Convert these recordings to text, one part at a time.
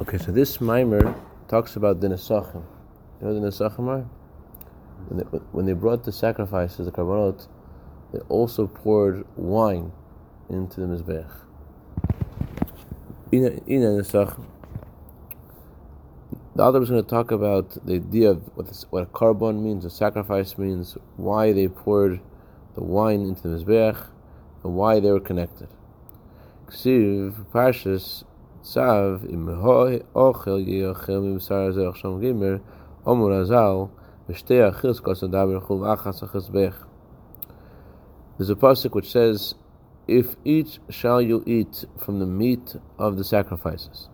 Okay, so this maamar talks about the Nesachim. You know the Nesachim are? When they, when they brought the sacrifices, the Karbanot, they also poured wine into the Mizbech. In the Nesachim. The Alter is going to talk about the idea of what, this, what a korban means, a sacrifice means, why they poured the wine into the Mizbech, and why they were connected. Ksiv, Parshas, Hoi ochel gimer, omur azal, achas achis bech. There's a pasuk which says, if each shall you eat from the meat of the sacrifices.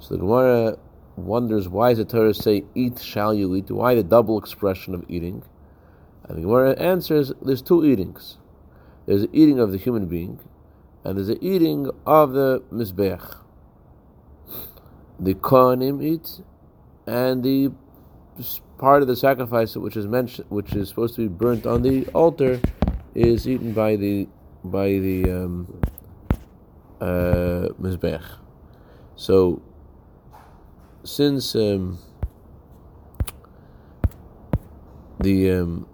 So the Gemara wonders why does the Torah say, eat shall you eat? Why the double expression of eating? And the Gemara answers, there's two eatings. There's the eating of the human being, and there's the eating of the Mizbech the Kohanim eat, and the part of the sacrifice which is mentioned, which is supposed to be burnt on the altar, is eaten by the by the um, uh, mizbech. So, since um, the um,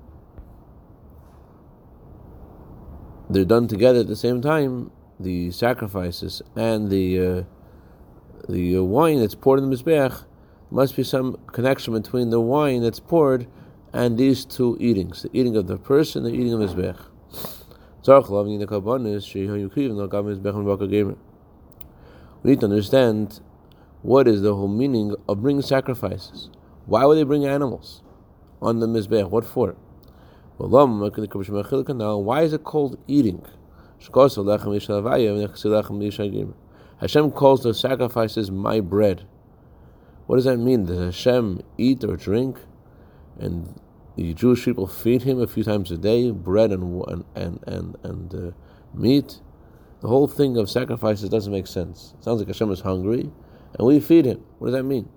they're done together at the same time, the sacrifices and the uh, the uh, wine that's poured in the mizbeach, must be some connection between the wine that's poured and these two eatings, the eating of the person, the eating of the mizbeach. We need to understand what is the whole meaning of bringing sacrifices. Why would they bring animals on the mizbeach? What for? Why is it called eating? Hashem calls the sacrifices my bread. What does that mean? Does Hashem eat or drink? And the Jewish people feed him a few times a day, bread and and and and, uh, meat. The whole thing of sacrifices doesn't make sense. It sounds like Hashem is hungry, and we feed him. What does that mean?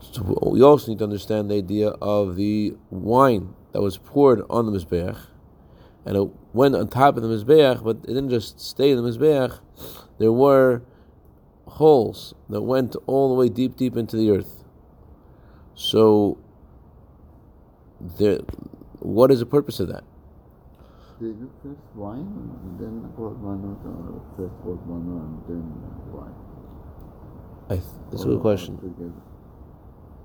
So we also need to understand the idea of the wine that was poured on the Mizbeach, and it went on top of the Mizbeach, but it didn't just stay in the Mizbeach. There were holes that went all the way deep, deep into the earth. So, there, what is the purpose of that? They do first wine, then korbanot, or uh, first korbanot and then wine. I th- that's a good question.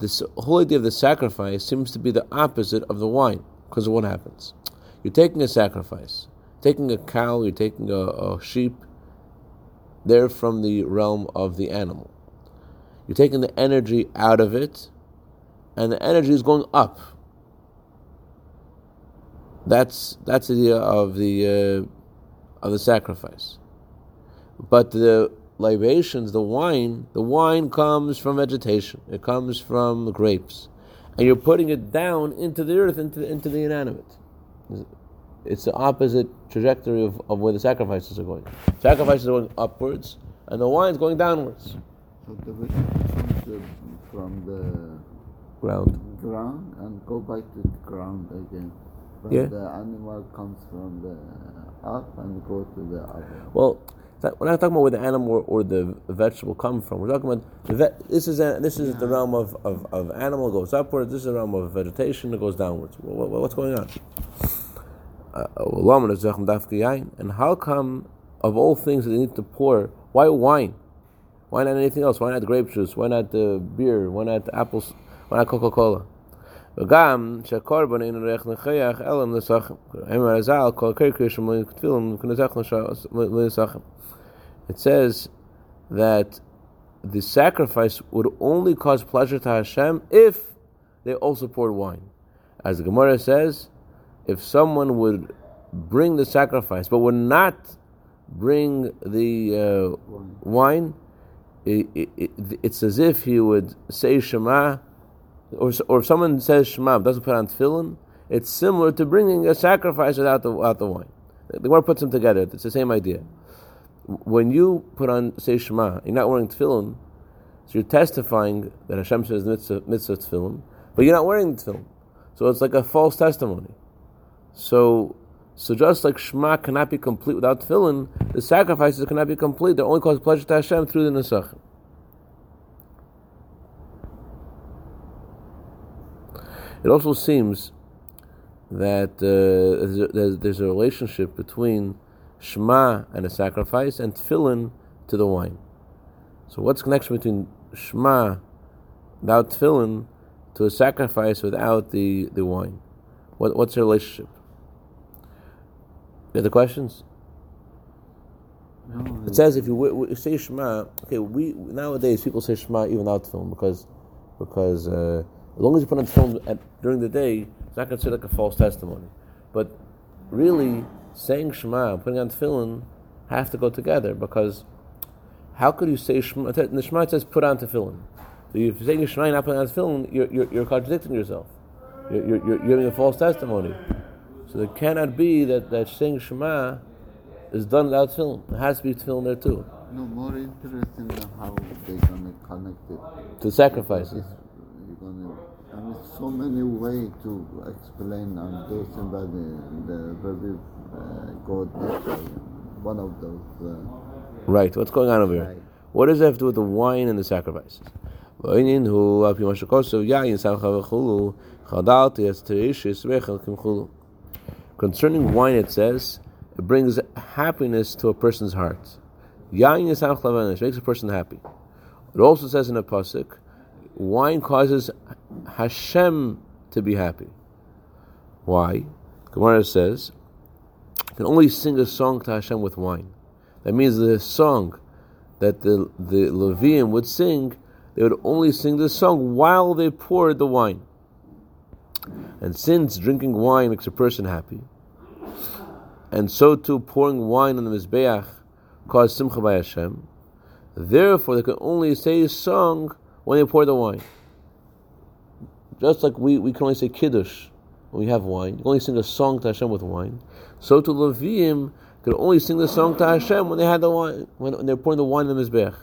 this whole idea of the sacrifice seems to be the opposite of the wine, because of what happens. You're taking a sacrifice, taking a cow, you're taking a, a sheep, they're from the realm of the animal. You're taking the energy out of it, and the energy is going up. That's that's the idea of the uh, of the sacrifice. But the libations, the wine, the wine comes from vegetation. It comes from the grapes, and you're putting it down into the earth, into the, into the inanimate. It's the opposite trajectory of, of where the sacrifices are going. Sacrifices are going upwards, and the wine is going downwards. So the comes from the ground, ground, and go back to the ground again. But yeah. the animal comes from the up and go to the other. Well we're not talking about where the animal or, or the vegetable come from. We're talking about the vet, this is a, this is yeah. the realm of, of, of animal goes upwards. This is the realm of vegetation that goes downwards. What, what, what's going on? Uh, and how come of all things that they need to pour, why wine? Why not anything else? Why not grape juice? Why not uh, beer? Why not apples? Why not Coca Cola? וגם שהקורבן אינו ריח נחיח אלא מנסחם. הם הרזל כל קרקר שמלאים כתפילם מנסחם it says that the sacrifice would only cause pleasure to Hashem if they also poured wine. As the Gemara says, if someone would bring the sacrifice, but would not bring the uh, wine, it, it, it, it's as if he would say Shema, or, or if someone says Shema doesn't put on tefillin, it's similar to bringing a sacrifice without the, without the wine. The Gemara puts them together. It's the same idea. When you put on say Shema, you're not wearing tefillin, so you're testifying that Hashem says mitzvah, mitzvah tefillin, but you're not wearing the tefillin. So it's like a false testimony. So, so just like Shema cannot be complete without tefillin, the sacrifices cannot be complete. They only cause pleasure to Hashem through the Nesachim. It also seems that uh, there's, there's, a relationship between Shema and a sacrifice and tefillin to the wine. So what's the connection between Shema without tefillin to a sacrifice without the, the wine? What, what's the relationship? Have the questions? No, It says if you, w- w- say Shema, okay, we nowadays people say Shema even without tefillin because because uh, as long as you put on tefillin at, during the day, it's not considered like a false testimony. But really, saying Shema and putting on tefillin have to go together because how could you say Shema? The Shema says put on tefillin. So if you're saying Shema and not putting on tefillin, you're, you're, you're contradicting yourself. You're, you're, you're giving a false testimony. So it cannot be that, that saying Shema is done without tefillin. There has to be tefillin there too. No, more interesting how they're gonna connect it. To sacrifices so many ways to explain and do somebody the very uh, one of those. Uh, right. What's going on over here? What does that have to do with the wine and the sacrifices? Concerning wine, it says it brings happiness to a person's heart. Makes a person happy. It also says in a pasuk, wine causes Hashem to be happy. Why? Gemara says, you can only sing a song to Hashem with wine. That means the song that the the Levium would sing, they would only sing the song while they poured the wine. And since drinking wine makes a person happy, and so too pouring wine on the Mizbeach caused Simcha by Hashem, therefore they can only say a song when they pour the wine. Just like we, we can only say Kiddush when we have wine, you can only sing a song to Hashem with wine, so to Levium could only sing the song to Hashem when they had the wine, when they're pouring the wine in the Mizbeach.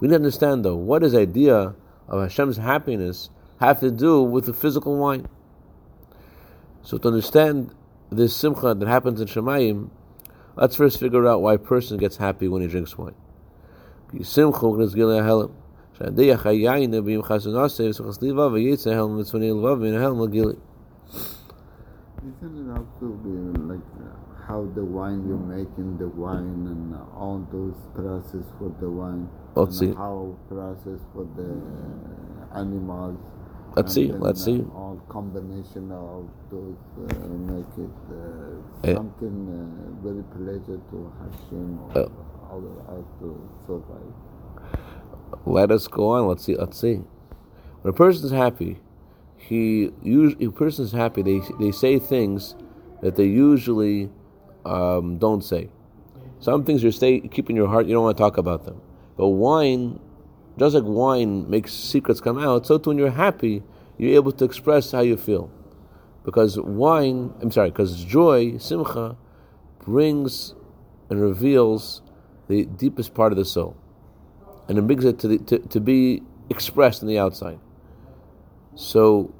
We need to understand though, what is the idea of Hashem's happiness have to do with the physical wine? So to understand this simcha that happens in Shemayim, let's first figure out why a person gets happy when he drinks wine. Simcha is hahelim. שהדיח היין ביום חסן עושה וסוחס ליבה וייצא הלם מצפוני לבב מן ההלם לגילי. Isn't it also be like uh, how the wine you're making the wine and all those process for the wine Let's and see. how process for the uh, animals Let's and see, then, let's uh, see. all combination of those uh, make it uh, Eh. something uh, very pleasure to Hashem or Oh. all how to survive Let us go on. Let's see. Let's see. When a person is happy, he usually a person is happy. They they say things that they usually um, don't say. Some things you stay keep in your heart. You don't want to talk about them. But wine, just like wine makes secrets come out, so too when you're happy, you're able to express how you feel. Because wine, I'm sorry, because joy, simcha, brings and reveals the deepest part of the soul and it brings it to, the, to, to be expressed in the outside. So,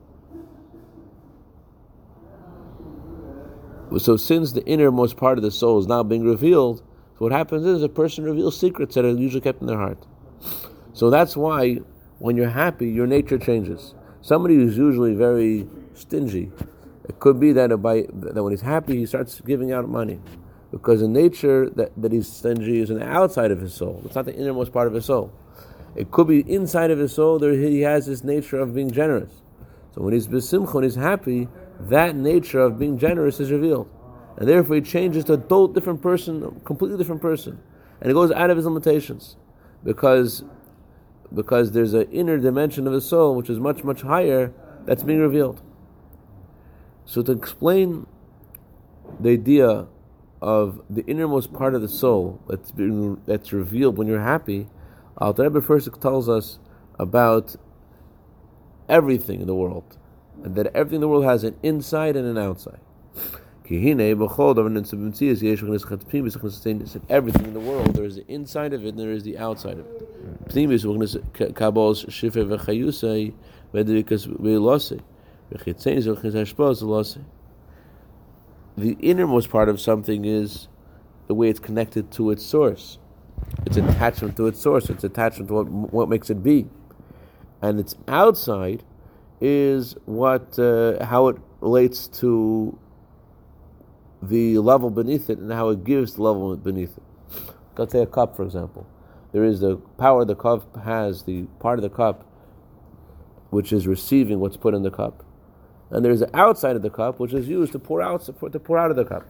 so since the innermost part of the soul is now being revealed, what happens is a person reveals secrets that are usually kept in their heart. So that's why when you're happy, your nature changes. Somebody who's usually very stingy, it could be that by that when he's happy, he starts giving out money. Because in nature, that, that he's stingy is on the outside of his soul. It's not the innermost part of his soul. It could be inside of his soul, there he has this nature of being generous. So when he's besimcha, when he's happy, that nature of being generous is revealed. And therefore he changes to a total different person, completely different person. And he goes out of his limitations. Because because there's an inner dimension of his soul which is much, much higher that's being revealed. So to explain the idea of the innermost part of the soul that's being, that's revealed when you're happy, Alter Rebbe first tells us about everything in the world, and that everything in the world has an inside and an outside. Everything in the world, there is the inside of it and there is the outside of it. The innermost part of something is the way it's connected to its source. It's attachment to its source. It's attachment to what, what makes it be. And its outside is what uh, how it relates to the level beneath it and how it gives the level beneath it. Let's say a cup, for example. There is the power the cup has, the part of the cup which is receiving what's put in the cup, and there's the outside of the cup which is used to pour out to pour out of the cup.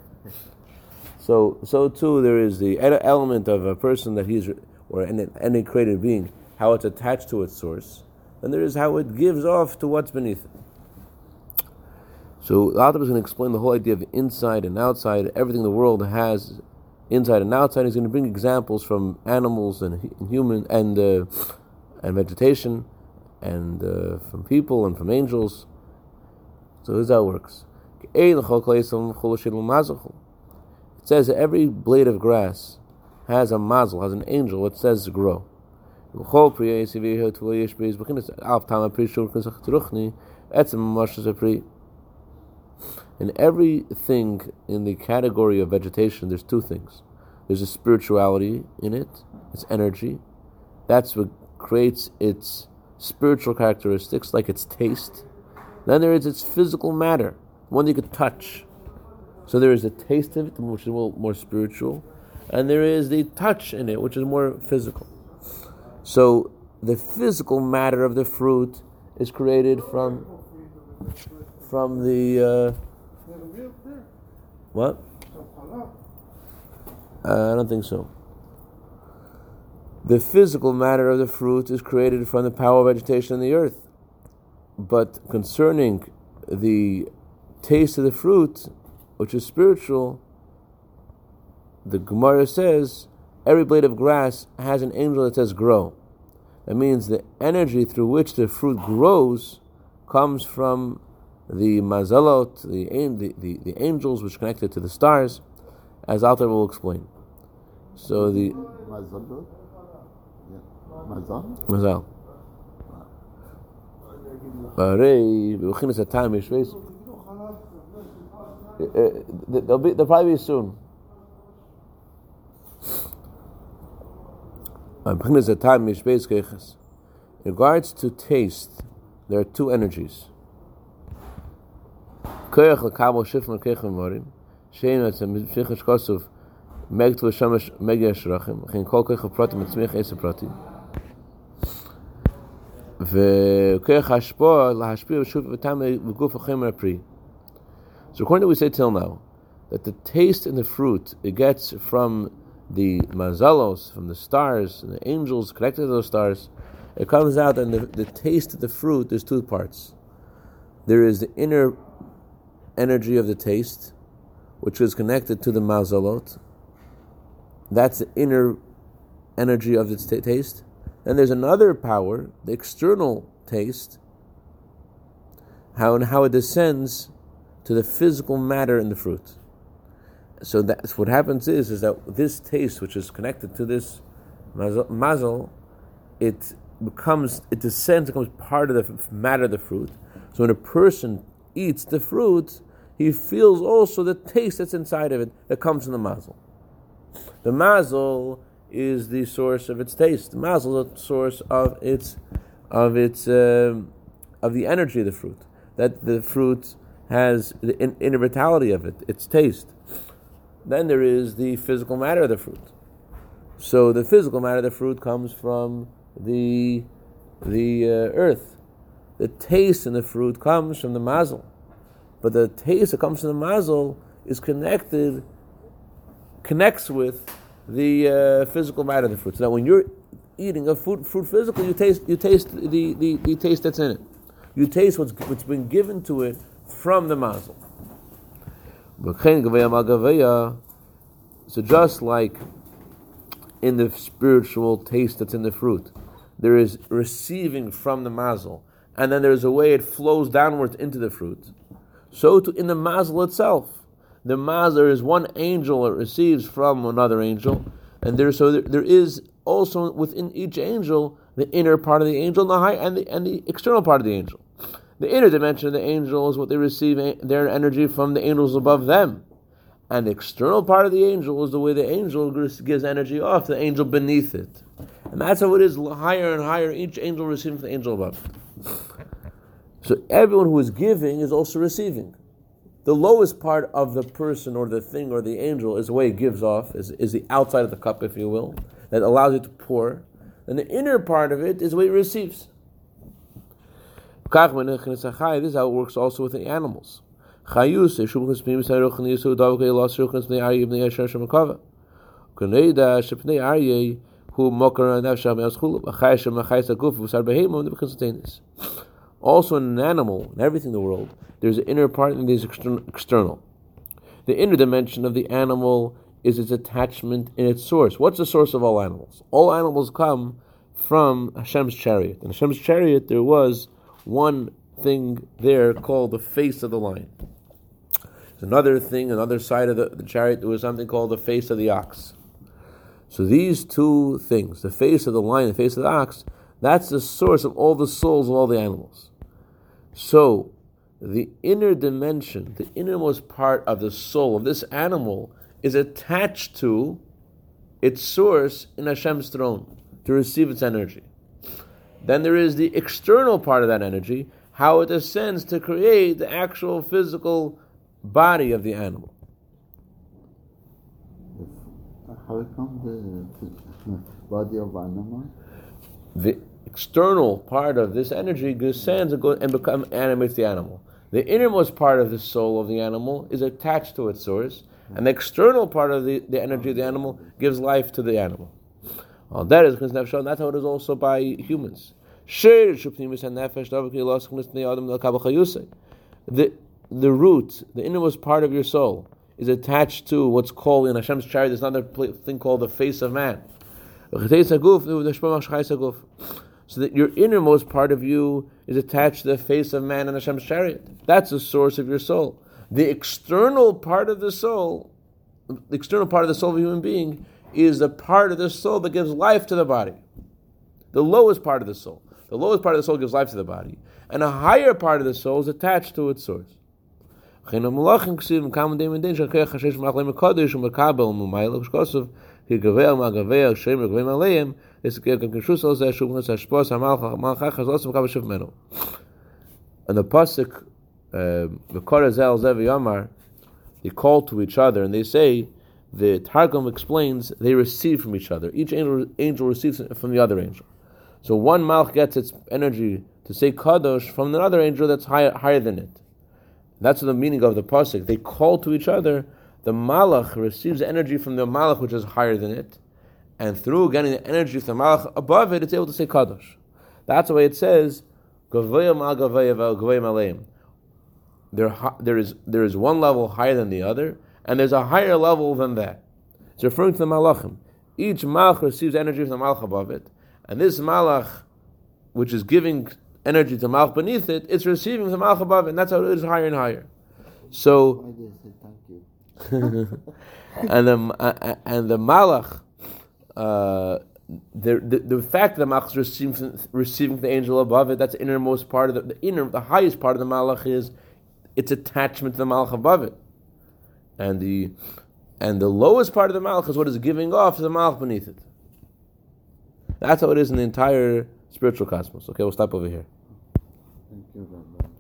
So, so too, there is the element of a person that he's, or any, any created being, how it's attached to its source, and there is how it gives off to what's beneath it. So the Alter is going to explain the whole idea of inside and outside. Everything the world has inside and outside. He's going to bring examples from animals and human and uh, and vegetation, and uh, from people and from angels. So is how it works. It says that every blade of grass has a mazel, has an angel. It says grow. In everything in the category of vegetation, there's two things. There's a spirituality in it, it's energy. That's what creates its spiritual characteristics, like its taste. Then there is its physical matter, one you could touch. So there is a taste of it, which is more, more spiritual, and there is the touch in it, which is more physical. So the physical matter of the fruit is created from from the uh, what? Uh, I don't think so. The physical matter of the fruit is created from the power of vegetation in the earth. But concerning the taste of the fruit, which is spiritual, the Gemara says every blade of grass has an angel that says grow. That means the energy through which the fruit grows comes from the mazalot, the, the, the, the angels which connected to the stars, as Alter will explain. So the mazalot, yeah. mazal, mazal. They'll be. They'll probably be soon. In regards to taste, there are two energies. Koyach lekabel shifn lekech morim, vetam veguf chemer pri. So according to what we say till now, that the taste in the fruit it gets from the mazalos, from the stars and the angels connected to those stars, it comes out and the, the taste of the fruit, there's two parts. There is the inner energy of the taste, which is connected to the mazalot. That's the inner energy of its t- taste. Then there's another power, the external taste, how and how it descends to the physical matter in the fruit. So that's what happens is is that this taste, which is connected to this mazel, it becomes it descends, becomes part of the matter of the fruit. So when a person eats the fruit, he feels also the taste that's inside of it that comes from the mazel. The mazel is the source of its taste. The mazel is the source of its of its uh, of the energy of the fruit. That the fruit has the inner vitality of it, its taste. Then there is the physical matter of the fruit. So the physical matter of the fruit comes from the the uh, earth. The taste in the fruit comes from the mazel. But the taste that comes from the mazel is connected, connects with the uh, physical matter of the fruit. So that when you're eating a fruit, fruit physical, you taste, you taste the, the, the taste that's in it. You taste what's, what's been given to it from the mazel. So just like in the spiritual taste that's in the fruit, there is receiving from the mazel, and then there's a way it flows downwards into the fruit. So to, in the mazel itself, the mazel is one angel that receives from another angel, and there so there, there is also within each angel the inner part of the angel and the high and the and the external part of the angel. The inner dimension of the angel is what they receive their energy from the angels above them. And the external part of the angel is the way the angel gives energy off the angel beneath it. And that's how it is higher and higher, each angel receives the angel above. So everyone who is giving is also receiving. The lowest part of the person or the thing or the angel is the way it gives off, is, is the outside of the cup, if you will, that allows it to pour. And the inner part of it is the way it receives. This is how it works also with the animals. Also, in an animal, in everything in the world, there's an inner part and there's external. The inner dimension of the animal is its attachment in its source. What's the source of all animals? All animals come from Hashem's chariot. In Hashem's chariot, there was one thing there called the face of the lion. There's another thing, another side of the, the chariot, there was something called the face of the ox. So these two things, the face of the lion, the face of the ox, that's the source of all the souls of all the animals. So the inner dimension, the innermost part of the soul of this animal is attached to its source in Hashem's throne to receive its energy. Then there is the external part of that energy, how it ascends to create the actual physical body of the animal. How come the body of animal? The external part of this energy descends and, goes and become animates the animal. The innermost part of the soul of the animal is attached to its source, and the external part of the, the energy of the animal gives life to the animal. Well, that is because that's how it is also by humans. The, the root, the innermost part of your soul, is attached to what's called in Hashem's chariot, there's another thing called the face of man. So that your innermost part of you is attached to the face of man in Hashem's chariot. That's the source of your soul. The external part of the soul, the external part of the soul of a human being, is the part of the soul that gives life to the body. The lowest part of the soul. The lowest part of the soul gives life to the body, and a higher part of the soul is attached to its source. This is And the pasuk, um, v'korazel zevi yamar, they call to each other and they say, the Targum explains they receive from each other. Each angel, angel receives from the other angel. So one malach gets its energy to say kadosh from another angel that's higher, higher than it. That's the meaning of the pasuk. They call to each other. The malach receives energy from the malach which is higher than it, and through getting the energy from the malach above it, it's able to say kadosh. That's the way it says. There, there is there is one level higher than the other, and there's a higher level than that. It's referring to the malachim. Each malach receives energy from the malach above it, and this malach, which is giving energy to malach beneath it, it's receiving the malach above it, and that's how it is higher and higher. So, and the and the malach, uh, the, the, fact that the malach is receiving, receiving the angel above it, that's the innermost part of the, the inner, the highest part of the malach is its attachment to the malach above it, and the and the lowest part of the malach is what is giving off to the malach beneath it. That's how it is in the entire spiritual cosmos. Okay, we'll stop over here. Thank you,